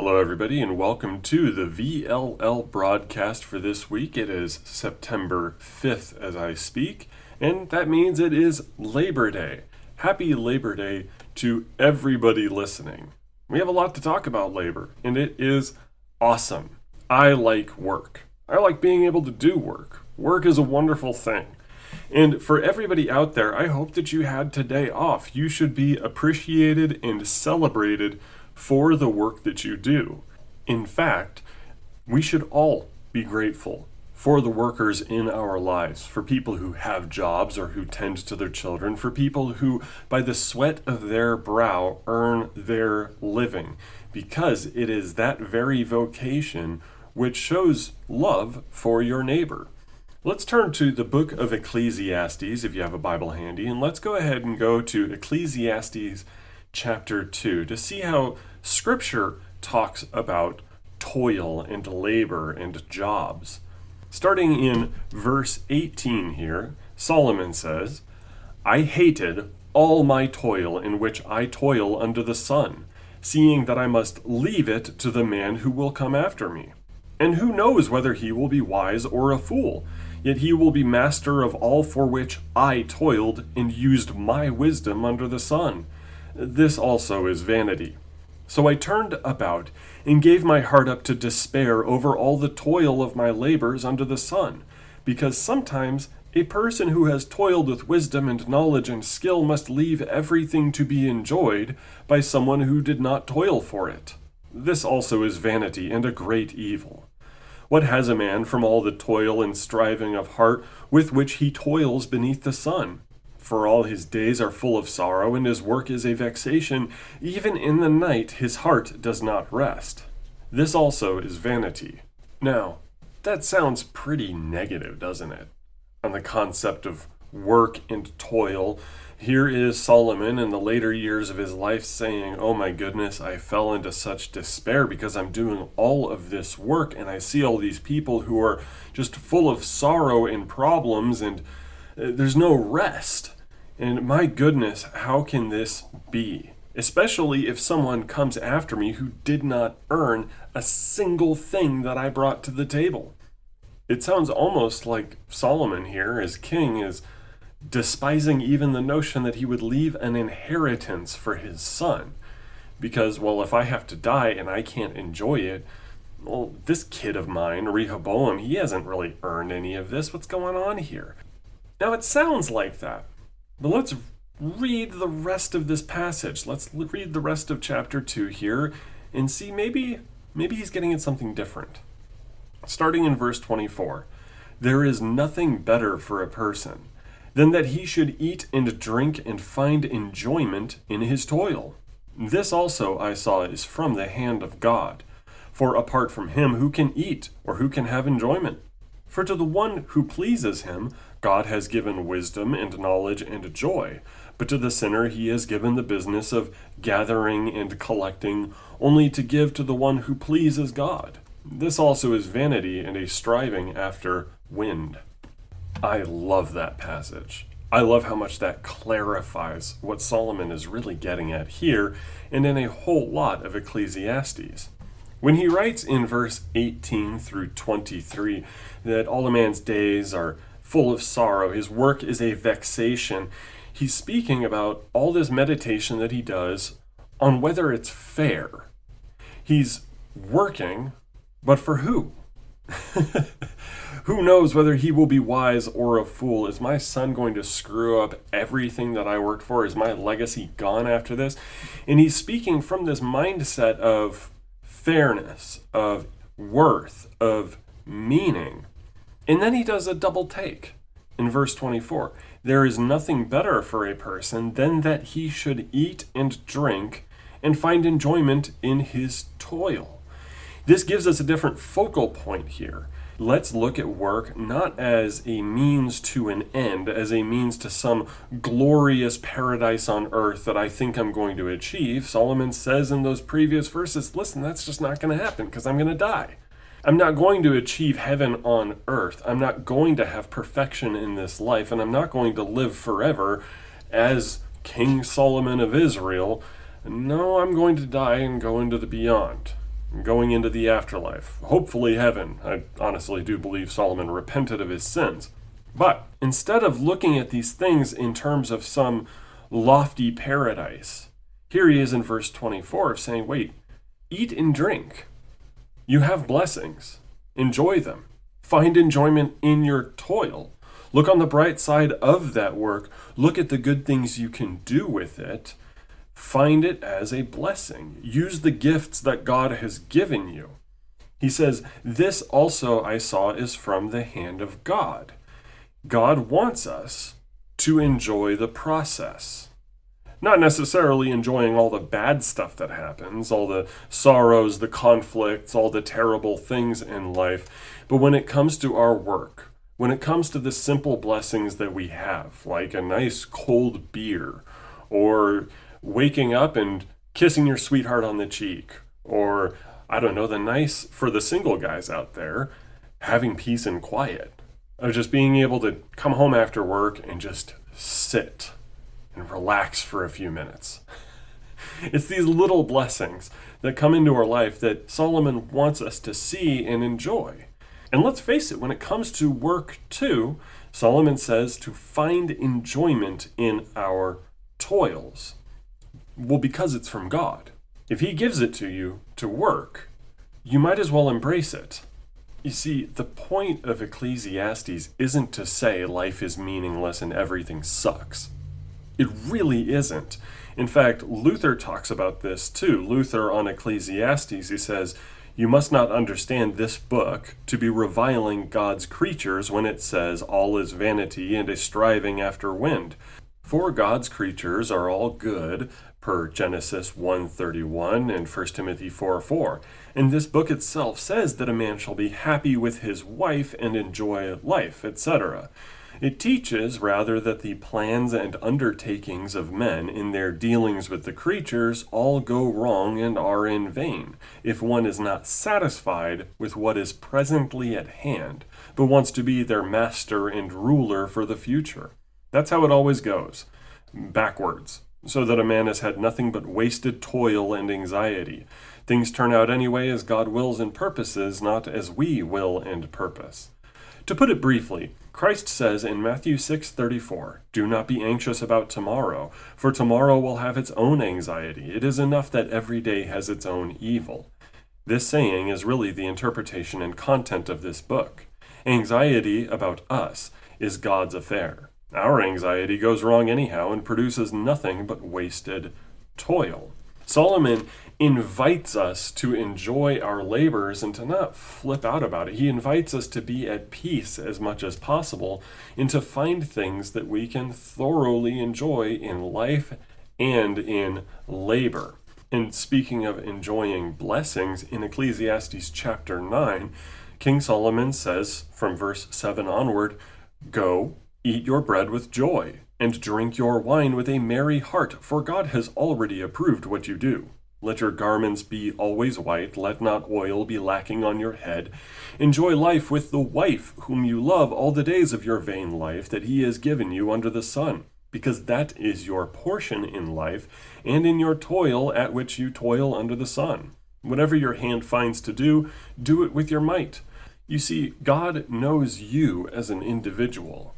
Hello, everybody, and welcome to the VLL broadcast for this week. It is September 5th as I speak, and that means it is Labor Day. Happy Labor Day to everybody listening. We have a lot to talk about labor, and it is awesome. I like work. I like being able to do work. Work is a wonderful thing. And for everybody out there, I hope that you had today off. You should be appreciated and celebrated for the work that you do. In fact, we should all be grateful for the workers in our lives, for people who have jobs or who tend to their children, for people who, by the sweat of their brow, earn their living, because it is that very vocation which shows love for your neighbor. Let's turn to the book of Ecclesiastes if you have a Bible handy, and let's go ahead and go to Ecclesiastes chapter 2 to see how Scripture talks about toil and labor and jobs. Starting in verse 18 here, Solomon says, I hated all my toil in which I toil under the sun, seeing that I must leave it to the man who will come after me. And who knows whether he will be wise or a fool? Yet he will be master of all for which I toiled and used my wisdom under the sun. This also is vanity. So I turned about and gave my heart up to despair over all the toil of my labors under the sun, because sometimes a person who has toiled with wisdom and knowledge and skill must leave everything to be enjoyed by someone who did not toil for it. This also is vanity and a great evil. What has a man from all the toil and striving of heart with which he toils beneath the sun? For all his days are full of sorrow, and his work is a vexation. Even in the night his heart does not rest. This also is vanity. Now, that sounds pretty negative, doesn't it? On the concept of work and toil. Here is Solomon in the later years of his life saying, Oh my goodness, I fell into such despair because I'm doing all of this work and I see all these people who are just full of sorrow and problems and uh, there's no rest. And my goodness, how can this be? Especially if someone comes after me who did not earn a single thing that I brought to the table. It sounds almost like Solomon here, as king, is despising even the notion that he would leave an inheritance for his son. Because, well, if I have to die and I can't enjoy it, well, this kid of mine, Rehoboam, he hasn't really earned any of this. What's going on here? Now, it sounds like that. But let's read the rest of this passage. Let's read the rest of chapter 2 here and see maybe maybe he's getting at something different. Starting in verse 24. There is nothing better for a person than that he should eat and drink and find enjoyment in his toil. This also I saw is from the hand of God. For apart from him, who can eat or who can have enjoyment? For to the one who pleases him, God has given wisdom and knowledge and joy, but to the sinner he has given the business of gathering and collecting, only to give to the one who pleases God. This also is vanity and a striving after wind. I love that passage. I love how much that clarifies what Solomon is really getting at here and in a whole lot of Ecclesiastes. When he writes in verse 18 through 23 that all a man's days are full of sorrow, his work is a vexation, he's speaking about all this meditation that he does on whether it's fair. He's working, but for who? who knows whether he will be wise or a fool? Is my son going to screw up everything that I worked for? Is my legacy gone after this? And he's speaking from this mindset of fairness, of worth, of meaning. And then he does a double take in verse 24. There is nothing better for a person than that he should eat and drink and find enjoyment in his toil. This gives us a different focal point here. Let's look at work not as a means to an end, as a means to some glorious paradise on earth that I think I'm going to achieve. Solomon says in those previous verses, listen, that's just not going to happen because I'm going to die. I'm not going to achieve heaven on earth. I'm not going to have perfection in this life, and I'm not going to live forever as King Solomon of Israel. No, I'm going to die and go into the beyond. going into the afterlife, hopefully heaven. I honestly do believe Solomon repented of his sins. But instead of looking at these things in terms of some lofty paradise, here he is in verse 24 saying, Wait, eat and drink. You have blessings. Enjoy them. Find enjoyment in your toil. Look on the bright side of that work. Look at the good things you can do with it. Find it as a blessing. Use the gifts that God has given you. He says, This also I saw is from the hand of God. God wants us to enjoy the process. Not necessarily enjoying all the bad stuff that happens, all the sorrows, the conflicts, all the terrible things in life, but when it comes to our work, when it comes to the simple blessings that we have, like a nice cold beer, or waking up and kissing your sweetheart on the cheek, or I don't know, the nice for the single guys out there, having peace and quiet, of just being able to come home after work and just sit and relax for a few minutes. It's these little blessings that come into our life that Solomon wants us to see and enjoy. And let's face it, when it comes to work too, Solomon says to find enjoyment in our toils. Well, because it's from God. If He gives it to you to work, you might as well embrace it. You see, the point of Ecclesiastes isn't to say life is meaningless and everything sucks. It really isn't. In fact, Luther talks about this too. Luther on Ecclesiastes, he says, You must not understand this book to be reviling God's creatures when it says all is vanity and a striving after wind. For God's creatures are all good, per Genesis 1:31 and 1 Timothy 4:4. And this book itself says that a man shall be happy with his wife and enjoy life, etc. It teaches rather that the plans and undertakings of men in their dealings with the creatures all go wrong and are in vain, if one is not satisfied with what is presently at hand, but wants to be their master and ruler for the future. That's how it always goes backwards, so that a man has had nothing but wasted toil and anxiety. Things turn out anyway as God wills and purposes, not as we will and purpose. To put it briefly, Christ says in Matthew 6:34, "Do not be anxious about tomorrow, for tomorrow will have its own anxiety. It is enough that every day has its own evil." This saying is really the interpretation and content of this book. Anxiety about us is God's affair. Our anxiety goes wrong anyhow and produces nothing but wasted toil. Solomon invites us to enjoy our labors and to not flip out about it. He invites us to be at peace as much as possible and to find things that we can thoroughly enjoy in life and in labor. And speaking of enjoying blessings, in Ecclesiastes chapter 9, King Solomon says from verse 7 onward, Go, Eat your bread with joy, and drink your wine with a merry heart, for God has already approved what you do. Let your garments be always white, let not oil be lacking on your head. Enjoy life with the wife whom you love all the days of your vain life that he has given you under the sun, because that is your portion in life, and in your toil at which you toil under the sun. Whatever your hand finds to do, do it with your might. You see, God knows you as an individual.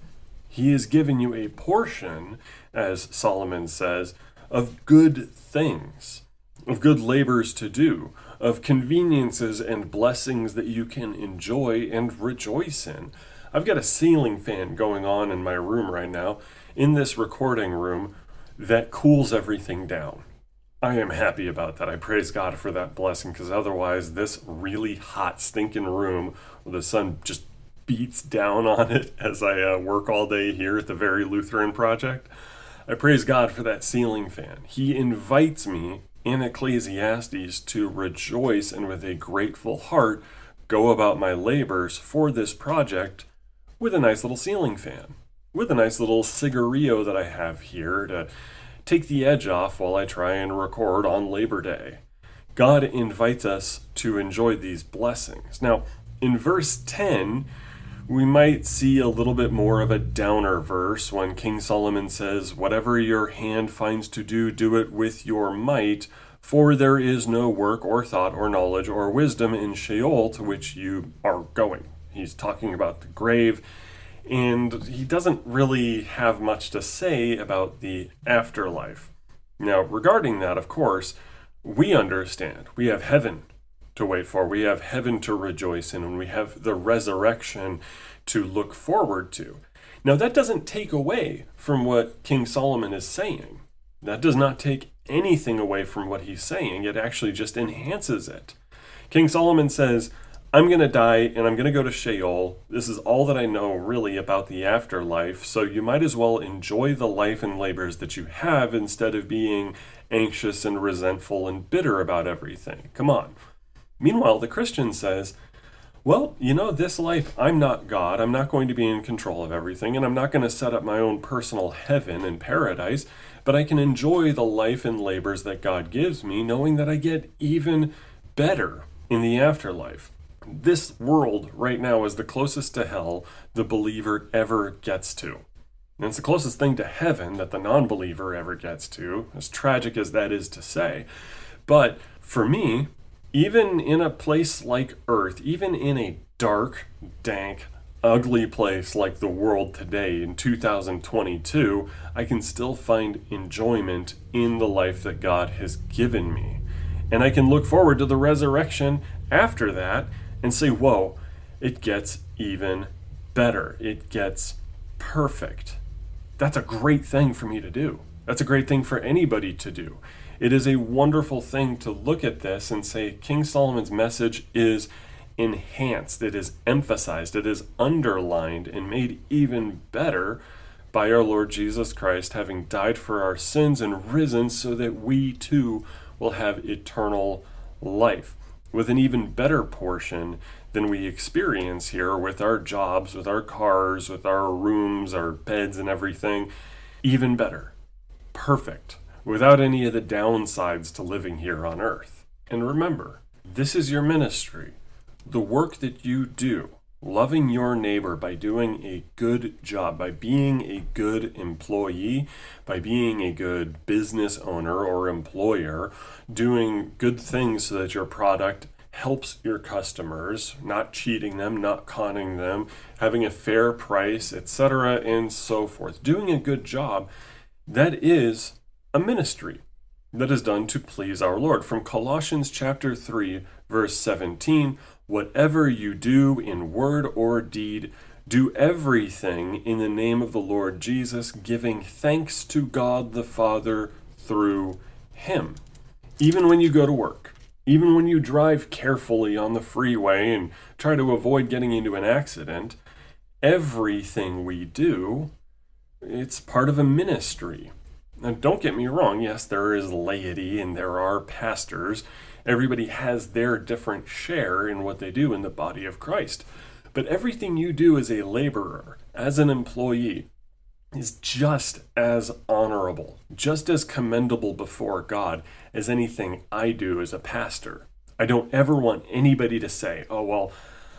He has given you a portion, as Solomon says, of good things, of good labors to do, of conveniences and blessings that you can enjoy and rejoice in. I've got a ceiling fan going on in my room right now, in this recording room, that cools everything down. I am happy about that. I praise God for that blessing because otherwise, this really hot, stinking room with the sun just beats down on it as I uh, work all day here at the Very Lutheran Project. I praise God for that ceiling fan. He invites me in Ecclesiastes to rejoice and with a grateful heart go about my labors for this project with a nice little ceiling fan, with a nice little cigarillo that I have here to take the edge off while I try and record on Labor Day. God invites us to enjoy these blessings. Now, in verse 10, we might see a little bit more of a downer verse when King Solomon says, Whatever your hand finds to do, do it with your might, For there is no work or thought or knowledge or wisdom in Sheol to which you are going. He's talking about the grave, and he doesn't really have much to say about the afterlife. Now, regarding that, of course, we understand. We have heaven to wait for, we have heaven to rejoice in, and we have the resurrection to look forward to. Now, that doesn't take away from what King Solomon is saying. That does not take anything away from what he's saying. It actually just enhances it. King Solomon says, I'm going to die and I'm going to go to Sheol. This is all that I know really about the afterlife, so you might as well enjoy the life and labors that you have instead of being anxious and resentful and bitter about everything. Come on. Meanwhile, the Christian says, well, you know, this life, I'm not God. I'm not going to be in control of everything, and I'm not going to set up my own personal heaven and paradise, but I can enjoy the life and labors that God gives me, knowing that I get even better in the afterlife. This world right now is the closest to hell the believer ever gets to. And it's the closest thing to heaven that the non believer ever gets to, as tragic as that is to say. But for me, even in a place like Earth, even in a dark, dank, ugly place like the world today in 2022, I can still find enjoyment in the life that God has given me. And I can look forward to the resurrection after that and say, whoa, it gets even better. It gets perfect. That's a great thing for me to do. That's a great thing for anybody to do. It is a wonderful thing to look at this and say King Solomon's message is enhanced, it is emphasized, it is underlined and made even better by our Lord Jesus Christ having died for our sins and risen so that we too will have eternal life with an even better portion than we experience here with our jobs, with our cars, with our rooms, our beds, and everything. Even better. Perfect without any of the downsides to living here on earth. And remember, this is your ministry. The work that you do, loving your neighbor by doing a good job, by being a good employee, by being a good business owner or employer, doing good things so that your product helps your customers, not cheating them, not conning them, having a fair price, etc., and so forth. Doing a good job, that is a ministry that is done to please our Lord. From Colossians chapter 3, verse 17, whatever you do in word or deed, do everything in the name of the Lord Jesus, giving thanks to God the Father through him. Even when you go to work, even when you drive carefully on the freeway and try to avoid getting into an accident, everything we do, it's part of a ministry. Now, don't get me wrong, yes, there is laity and there are pastors. Everybody has their different share in what they do in the body of Christ. But everything you do as a laborer, as an employee, is just as honorable, just as commendable before God as anything I do as a pastor. I don't ever want anybody to say, oh, well,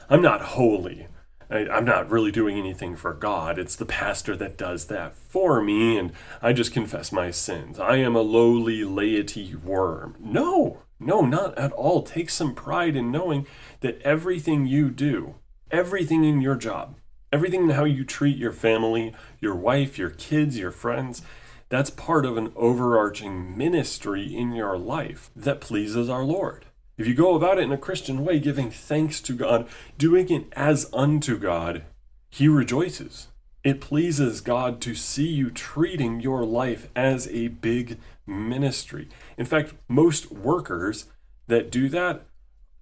I'm not holy. I, am not really doing anything for God. It's the pastor that does that for me, and I just confess my sins. I am a lowly laity worm. No, no, not at all. Take some pride in knowing that everything you do, everything in your job, everything in how you treat your family, your wife, your kids, your friends, that's part of an overarching ministry in your life that pleases our Lord. If you go about it in a Christian way, giving thanks to God, doing it as unto God, He rejoices. It pleases God to see you treating your life as a big ministry. In fact, most workers that do that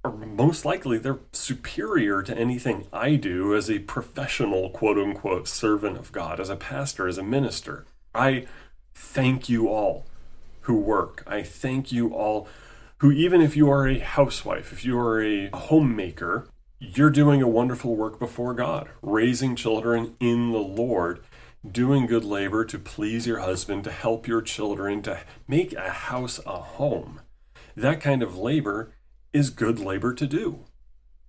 are most likely they're superior to anything I do as a professional quote unquote servant of God, as a pastor, as a minister. I thank you all who work. I thank you all who, even if you are a housewife, if you are a homemaker, you're doing a wonderful work before God, raising children in the Lord, doing good labor to please your husband, to help your children, to make a house a home. That kind of labor is good labor to do.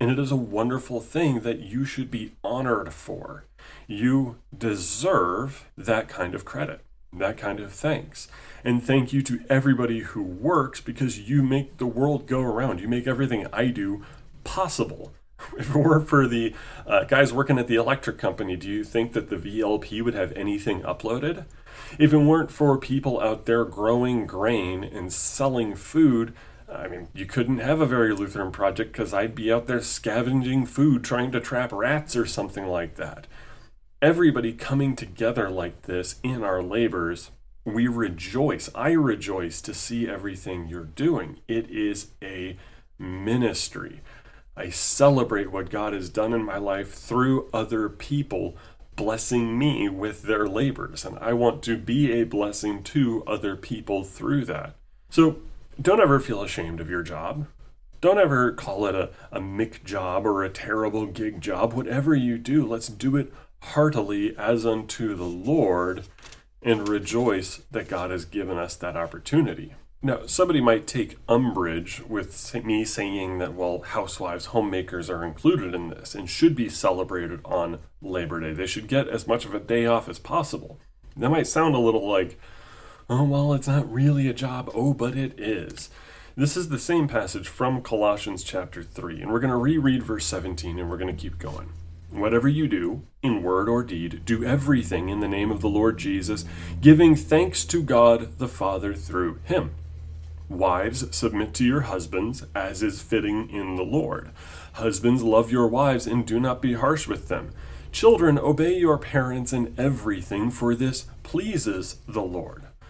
And it is a wonderful thing that you should be honored for. You deserve that kind of credit. That kind of thanks. And thank you to everybody who works because you make the world go around. You make everything I do possible. If it weren't for the uh, guys working at the electric company, do you think that the VLP would have anything uploaded? If it weren't for people out there growing grain and selling food, I mean, you couldn't have a very Lutheran project because I'd be out there scavenging food trying to trap rats or something like that. Everybody coming together like this in our labors, we rejoice. I rejoice to see everything you're doing. It is a ministry. I celebrate what God has done in my life through other people blessing me with their labors, and I want to be a blessing to other people through that. So don't ever feel ashamed of your job. Don't ever call it a, a McJob or a terrible gig job. Whatever you do, let's do it heartily as unto the Lord and rejoice that God has given us that opportunity. Now, somebody might take umbrage with me saying that, well, housewives, homemakers are included in this and should be celebrated on Labor Day. They should get as much of a day off as possible. That might sound a little like, oh, well, it's not really a job. Oh, but it is. This is the same passage from Colossians chapter 3, and we're going to reread verse 17 and we're going to keep going. Whatever you do, in word or deed, do everything in the name of the Lord Jesus, giving thanks to God the Father through him. Wives, submit to your husbands, as is fitting in the Lord. Husbands, love your wives and do not be harsh with them. Children, obey your parents in everything, for this pleases the Lord.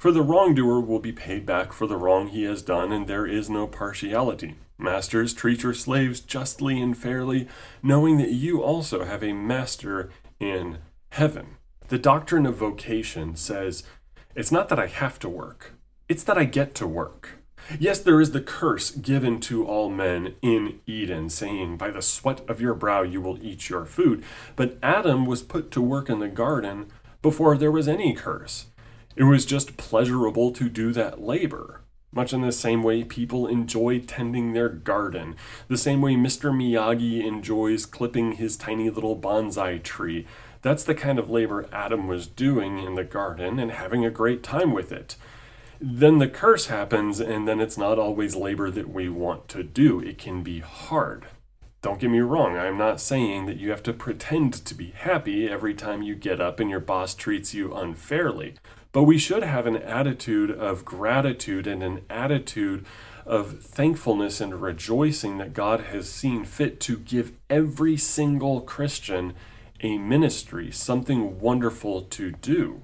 For the wrongdoer will be paid back for the wrong he has done, and there is no partiality. Masters, treat your slaves justly and fairly, knowing that you also have a master in heaven. The doctrine of vocation says it's not that I have to work, it's that I get to work. Yes, there is the curse given to all men in Eden, saying, By the sweat of your brow you will eat your food. But Adam was put to work in the garden before there was any curse. It was just pleasurable to do that labor. Much in the same way people enjoy tending their garden, the same way Mr. Miyagi enjoys clipping his tiny little bonsai tree. That's the kind of labor Adam was doing in the garden and having a great time with it then the curse happens, and then it's not always labor that we want to do. It can be hard. Don't get me wrong, I'm not saying that you have to pretend to be happy every time you get up and your boss treats you unfairly. But we should have an attitude of gratitude and an attitude of thankfulness and rejoicing that God has seen fit to give every single Christian a ministry, something wonderful to do.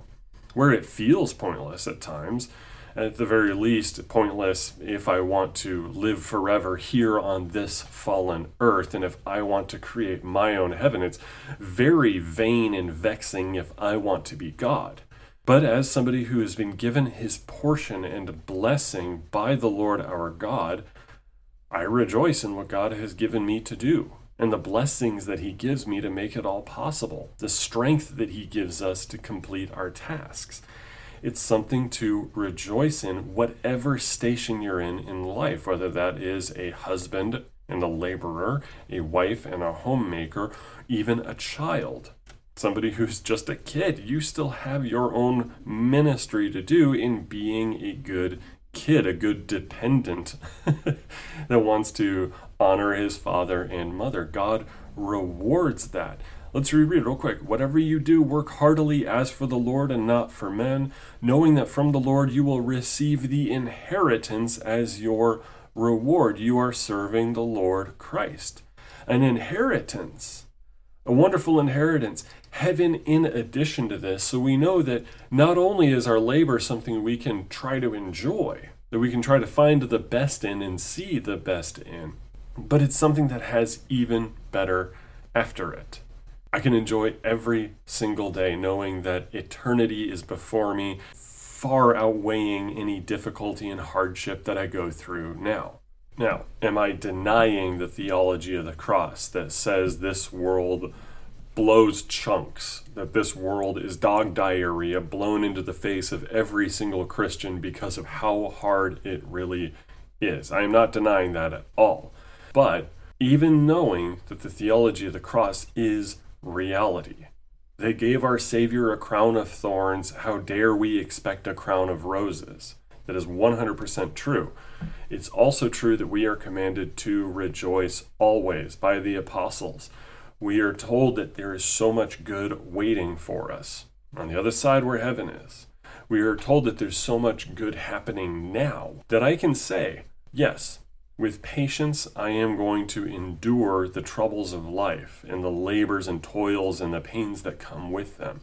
Where it feels pointless at times, at the very least, pointless if I want to live forever here on this fallen earth. And if I want to create my own heaven, it's very vain and vexing if I want to be God. But as somebody who has been given his portion and blessing by the Lord our God, I rejoice in what God has given me to do and the blessings that he gives me to make it all possible, the strength that he gives us to complete our tasks. It's something to rejoice in, whatever station you're in in life, whether that is a husband and a laborer, a wife and a homemaker, even a child. Somebody who's just a kid, you still have your own ministry to do in being a good kid, a good dependent that wants to honor his father and mother. God rewards that. Let's reread real quick. Whatever you do, work heartily as for the Lord and not for men, knowing that from the Lord you will receive the inheritance as your reward. You are serving the Lord Christ. An inheritance, a wonderful inheritance, heaven in addition to this. So we know that not only is our labor something we can try to enjoy, that we can try to find the best in and see the best in, but it's something that has even better after it. I can enjoy every single day knowing that eternity is before me, far outweighing any difficulty and hardship that I go through now. Now, am I denying the theology of the cross that says this world blows chunks, that this world is dog diarrhea blown into the face of every single Christian because of how hard it really is? I am not denying that at all. But even knowing that the theology of the cross is reality, they gave our Savior a crown of thorns. How dare we expect a crown of roses? That is 100% true. It's also true that we are commanded to rejoice always by the apostles. We are told that there is so much good waiting for us on the other side where heaven is. We are told that there's so much good happening now that I can say, yes, with patience, I am going to endure the troubles of life and the labors and toils and the pains that come with them,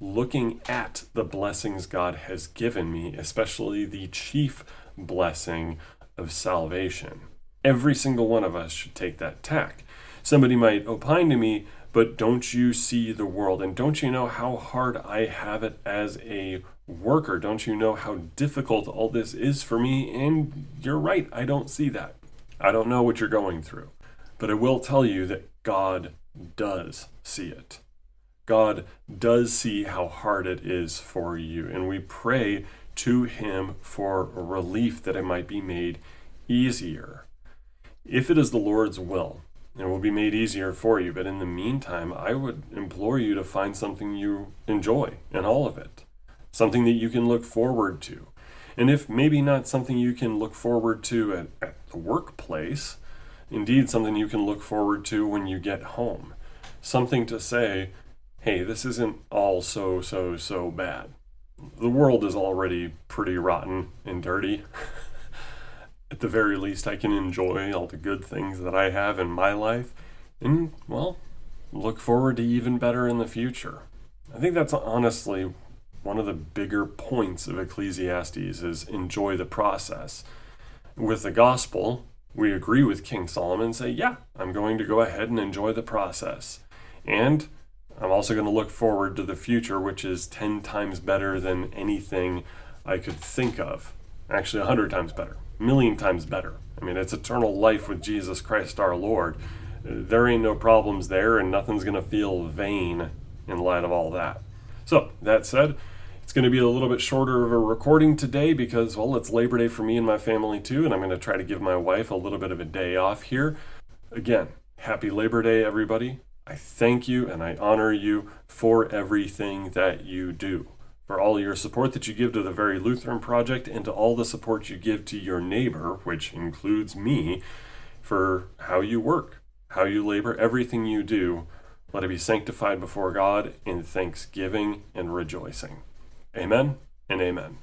looking at the blessings God has given me, especially the chief blessing of salvation. Every single one of us should take that tack. Somebody might opine to me, but don't you see the world? And don't you know how hard I have it as a worker? Don't you know how difficult all this is for me? And you're right, I don't see that. I don't know what you're going through, but I will tell you that God does see it. God does see how hard it is for you, and we pray to Him for relief that it might be made easier. If it is the Lord's will, it will be made easier for you. But in the meantime, I would implore you to find something you enjoy in all of it, something that you can look forward to. And if maybe not something you can look forward to at, at the workplace, indeed something you can look forward to when you get home. Something to say, hey, this isn't all so, so, so bad. The world is already pretty rotten and dirty. at the very least, I can enjoy all the good things that I have in my life and, well, look forward to even better in the future. I think that's honestly one of the bigger points of Ecclesiastes is enjoy the process. With the gospel, we agree with King Solomon and say, yeah, I'm going to go ahead and enjoy the process. And I'm also going to look forward to the future, which is 10 times better than anything I could think of. Actually, 100 times better, million times better. I mean, it's eternal life with Jesus Christ our Lord. There ain't no problems there, and nothing's going to feel vain in light of all that. So, that said, it's going to be a little bit shorter of a recording today because, well, it's Labor Day for me and my family too, and I'm going to try to give my wife a little bit of a day off here. Again, happy Labor Day, everybody. I thank you and I honor you for everything that you do, for all your support that you give to the Very Lutheran Project, and to all the support you give to your neighbor, which includes me, for how you work, how you labor, everything you do. Let it be sanctified before God in thanksgiving and rejoicing. Amen and amen.